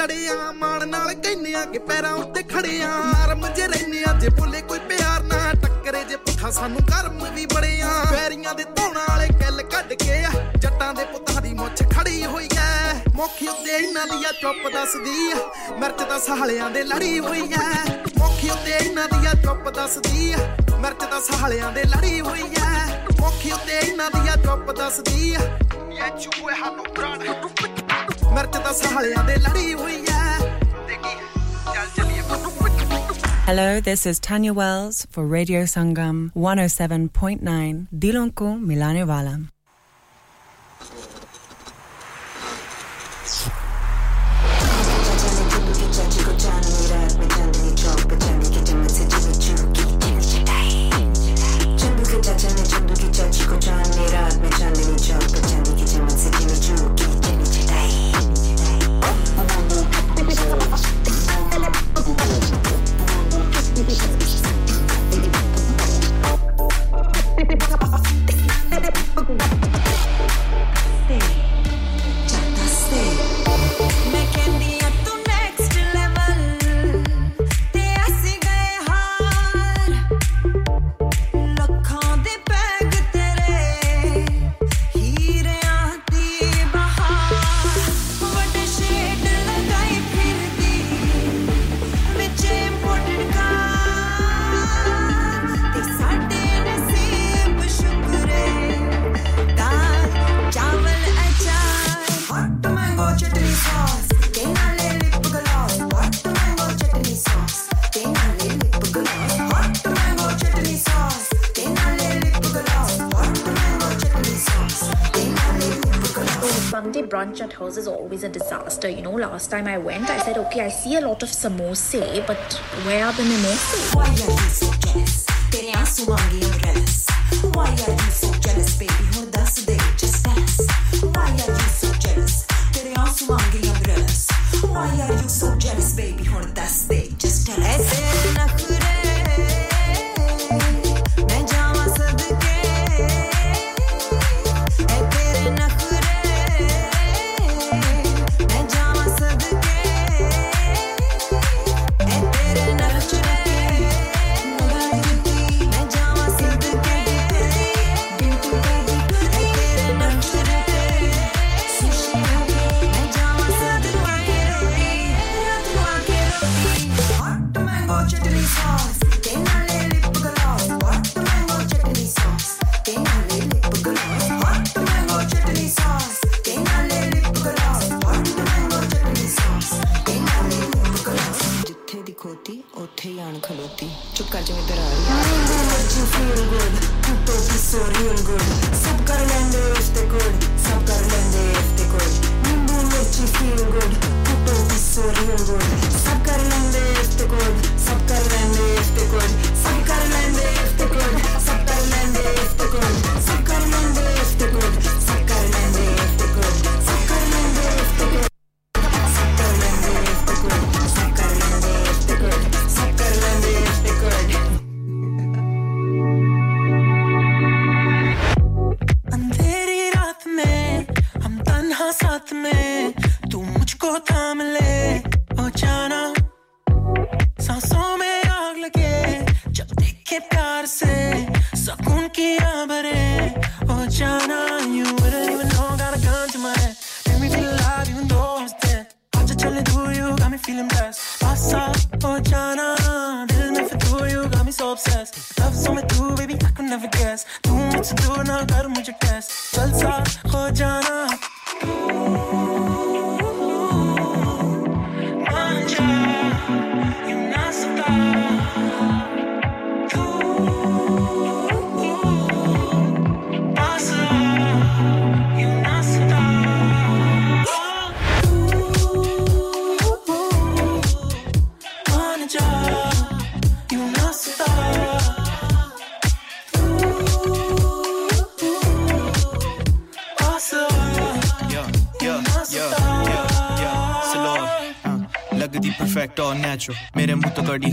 ਲੜਿਆ, ਮਾਣ ਨਾਲ ਕਹਿੰਦੇ ਆ ਕਿ ਪੈਰਾਂ ਉੱਤੇ ਖੜਿਆ। ਨਰਮ ਜੇ ਰਹਿੰਦੇ ਆ, ਜੇ ਬੋਲੇ ਕੋਈ ਪਿਆਰ ਨਾ, ਟੱਕਰੇ ਜੇ ਪੁੱਠਾ, ਸਾਨੂੰ ਕਰਮ ਵੀ ਬੜਿਆ ਪੈਰੀਆਂ ਦੇ ਧੌਣਾ ਵਾਲੇ ਕਿੱਲ ਕੱਢ ਕੇ ਆ, ਜੱਟਾਂ ਦੇ ਪੁੱਤਾਂ ਦੀ ਮੁੱਛ ਖੜੀ ਹੋਈ ਐ। ਮੁੱਖ ਉੱਤੇ ਇਹਨਾਂ ਦੀਆਂ ਚੁੱਪ ਦੱਸਦੀ ਐ ਮਿਰਚ ਤਾਂ ਸਾਲਿਆਂ ਦੇ ਲੜੀ ਹੋਈ ਐ। ਮੁੱਖ ਉੱਤੇ ਇਹਨਾਂ ਦੀਆਂ ਚੁੱਪ ਦੱਸਦੀ ਐ ਮਿਰਚ ਤਾਂ ਸਾਲਿਆਂ ਦੇ ਲੜੀ ਹੋਈ ਐ। ਮੁੱਖ ਉੱਤੇ ਇਹਨਾਂ ਦੀਆਂ ਚੁੱਪ ਦੱਸਦੀ ਐ ਇਹ ਚੂਹੇ ਸਾਨੂੰ ਪ੍ਰਾਣ। ਮਿਰਚ ਤਾਂ ਸਾਲਿਆਂ ਦੇ ਲੜੀ ਹੋਈ ਐ ਦੇਖੀ ਚੱਲ ਚੱਲੀਏ Hello, this is Tanya Wells for Radio Sangam 107.9 Dilon ko milane last time I went, I said, okay, I see a lot of samosa, but where are the mimosas?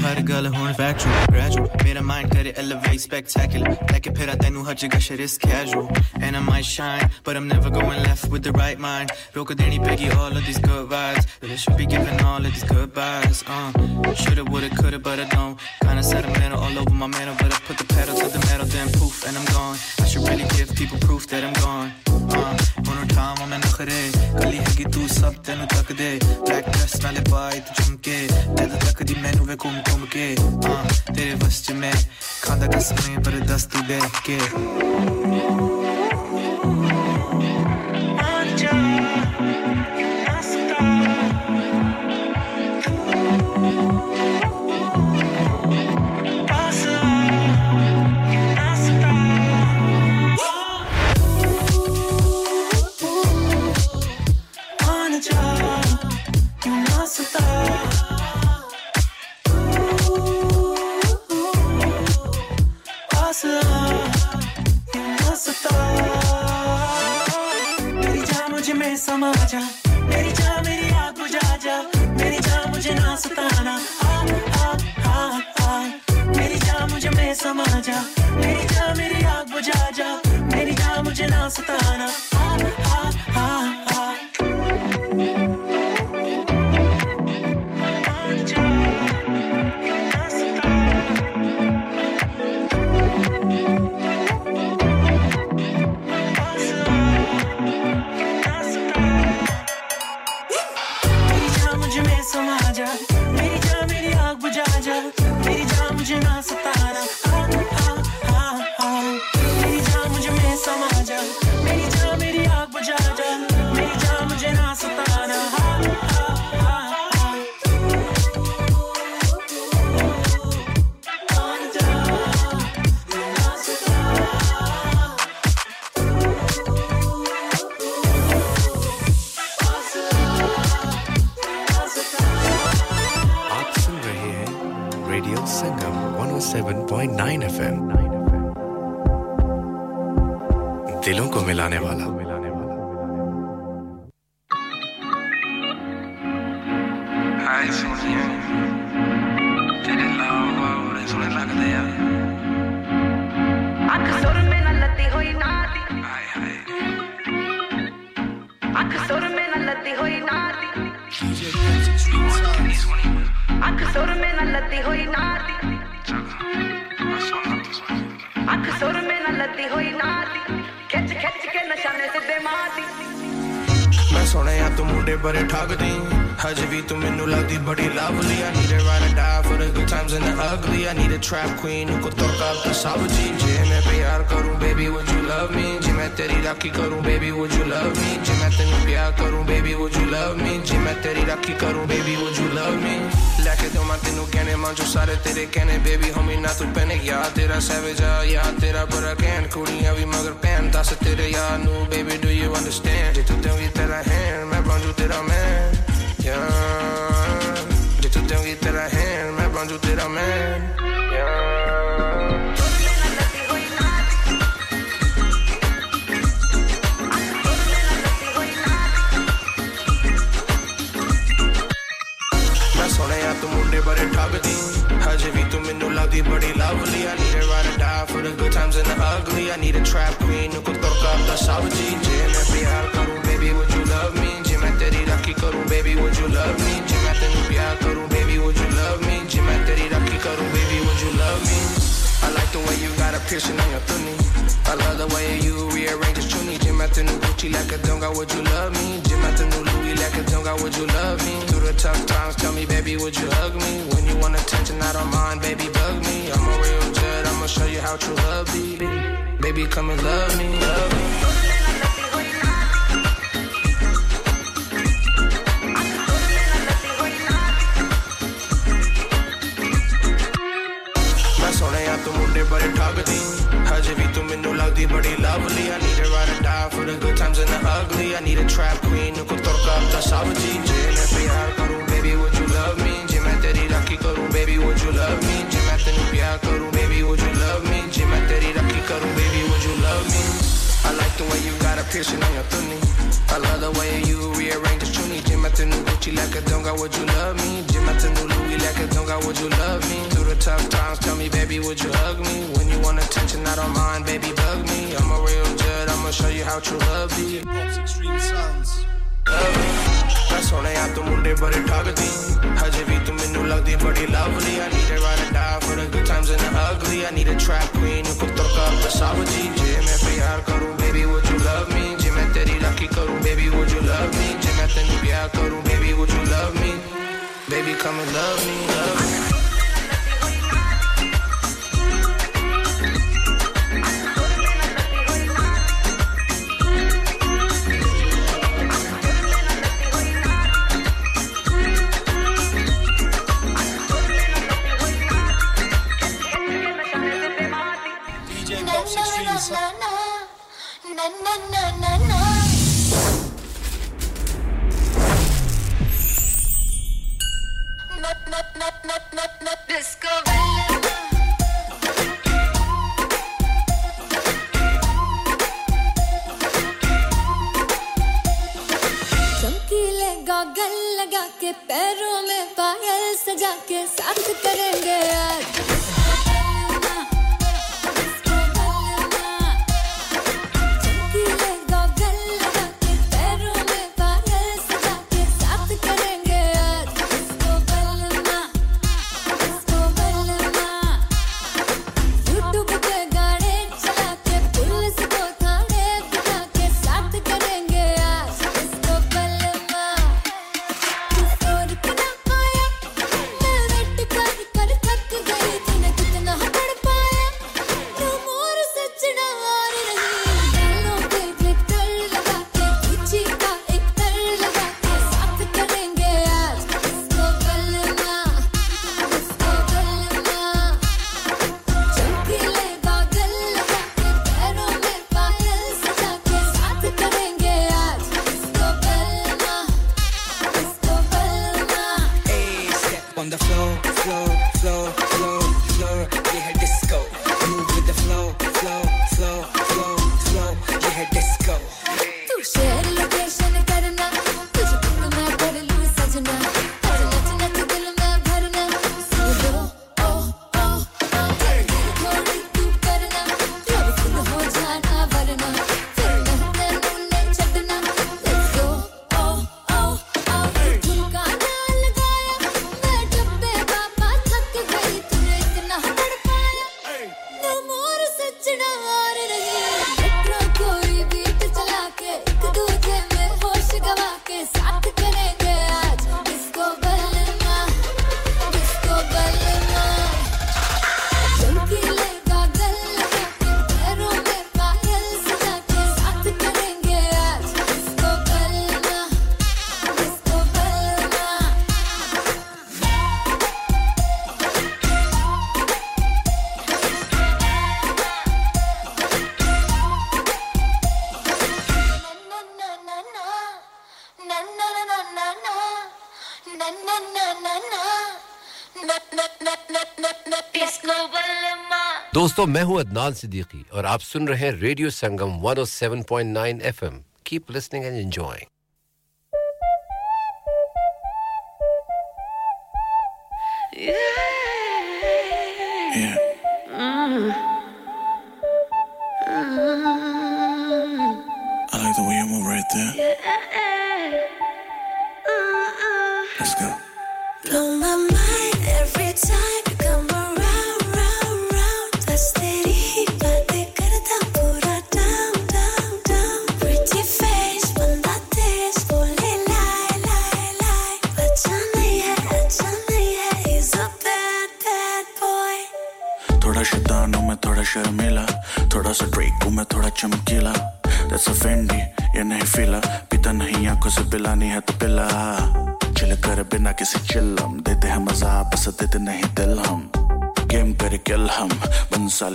ਹਰ ਗੱਲ ਹੁਣ ਫੈਕਚੁਅਲ ਗ੍ਰੈਜੂਅਲ ਮੇਰਾ mind ਕਰੇ elevate spectacular ਲੈ ਕੇ ਫਿਰਾਂ ਤੈਨੂੰ ਹਰ ਜਗ੍ਹਾ sure is casual and I might shine but I'm never going left with the right mind ਰੋਕ ਦੇਣੀ ਪੈਗੀ all of these good vibes but I should be giving all of these good vibes uh shoulda woulda coulda but I don't kinda sentimental all over my manner but I put the pedal to the metal then poof and I'm gone I should really give people proof that I'm gone ਹਾਂ ਹੁਣ ਉਠਾਵਾਂ ਮੈਂ ਨਖਰੇ ਕੱਲੀ ਹੈਗੀ ਤੂੰ ਸਭ ਤੈਨੂੰ ਤੱਕਦੇ black dress ਨਾਲੇ ਪਾਈ ਤੂੰ ਝੁਮਕੇ ਤੈਨੂੰ ਤੱਕਦੀ ਮੈਨੂੰ ਵੇ ਘੁੰਮ ਘੁੰਮ ਕੇ ਹਾਂ ਤੇਰੇ ਵਸ ਚ ਮੈਂ ਖਾਂਦਾ ਕਸਮੇ ਪਰ ਦਸਤ ਦੇ ਕੇ समा जा। मेरी जा मेरी आग बुझा जा। मेरी जा मुझे ना सताना। आ आ आ आ मेरी जा मुझे मैं समा जा। मेरी जा मेरी आग बुझा जा। मेरी जा मुझे ना सताना। dimes and the ugly. I need a trap queen who could torque up the Saudi. Jim, प्यार करूं baby, would you love me? Jim, and तेरी राखी करूं baby, would you love me? Jim, and तेरे प्यार करूं baby, would you love me? Jim, and तेरी राखी करूं baby, would you love me? I like the way you got a piercing on your thuni. I love the way you rearrange your chuni out the new Gucci like a don't got would you love me? Gym out the new Louis like a don't got would you love me? Through the tough times, tell me, baby, would you hug me? When you want attention, I don't mind, baby, bug me. I'm a real jet. I'ma show you how true love be. Baby, come and love me, love me. ਮੈਨੂੰ ਲੱਗਦੀ ਬੜੀ lovely I need a ride or die for the good times and the ugly I need a trap queen ਨੂੰ ਕੋ ਤੁਰਕਾ ਤਾਂ ਸਭ ਜੀ ਜੇ ਮੈਂ ਪਿਆਰ ਕਰੂੰ baby would you love me ਜੇ ਮੈਂ ਤੇਰੀ ਰਾਖੀ ਕਰੂੰ baby would you love me ਜੇ ਮੈਂ ਤੈਨੂੰ ਪਿਆਰ ਕਰੂੰ baby would you love me ਜੇ ਮੈਂ ਤੇਰੀ ਰਾਖੀ ਕਰੂੰ baby would you love me I like the way you got a piercing on your thunny. I love the way you rearrange the chunny. Jim at the new Gucci like a don't got would you love me? Jim at the new Louis like a don't got would you love me? Through the tough times, tell me, baby, would you hug me? When you want attention, I don't mind, baby, bug me. I'm a real judge, I'ma show you how true love be. Extreme sounds. Love me. ਮੈਂ ਸੁਣਿਆ ਤੂੰ ਮੁੰਡੇ ਬੜੇ ਠੱਗਦੀ ਹਜੇ ਵੀ ਤੂੰ ਮੈਨੂੰ ਲੱਗਦੀ ਬੜੀ lovely I need a ride or die for the good times and the ugly I need a trap queen ਨੂੰ ਕੋ ਤੁਰਕਾ ਤਾਂ ਸਭ ਜੀ ਜੇ ਮੈਂ ਪਿਆਰ ਕਰੂੰ baby would you love me ਜੇ ਮੈਂ ਤੇਰੀ ਰਾਖੀ ਕਰੂੰ baby would you love me ਜੇ ਮੈਂ ਤੈਨੂੰ ਪਿਆਰ ਕਰੂੰ baby would you love me baby come and love me love me Goggle लगा के पैरों में पायल सजा के साथ करेंगे आज। दोस्तों, मैं हूँ अदनान सिद्दीकी और आप सुन रहे हैं radio Sangam 107.9 FM keep listening and enjoying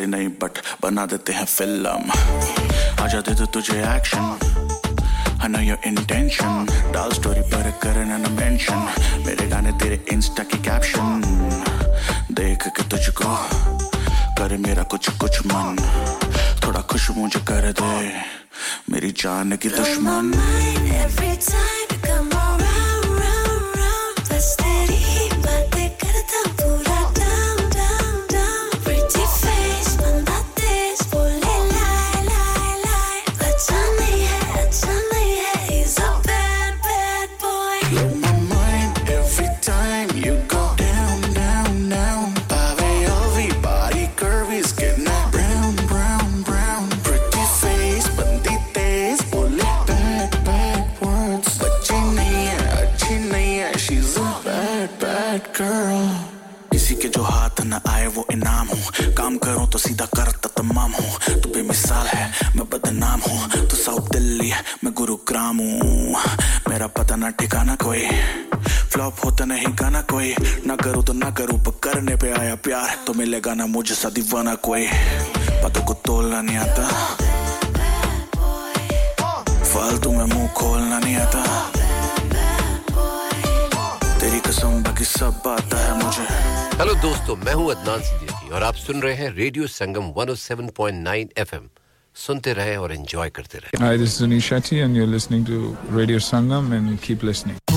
Bhansali नहीं बट बना देते हैं फ़िल्म आजा दे दो तुझे action I know your intention डाल स्टोरी पर करना न मेंशन मेरे गाने तेरे इंस्टा की कैप्शन देख के तुझको करे मेरा कुछ कुछ मन। थोड़ा खुश मुझे कर दे मेरी जान की दुश्मन। Every time प्यार तो मिलेगा ना मुझे सा दीवाना कोई पतों को तोलना नहीं आता फालतू में मुँह खोलना नहीं आता तेरी कसम बाकी सब आता है मुझे हेलो दोस्तों मैं हूँ अदनान सिद्दीकी और आप सुन रहे हैं रेडियो संगम 107.9 एफएम सुनते रहे और एंजॉय करते रहे। Hi, this is Shetty, and you're listening to Radio Sangam, and keep listening.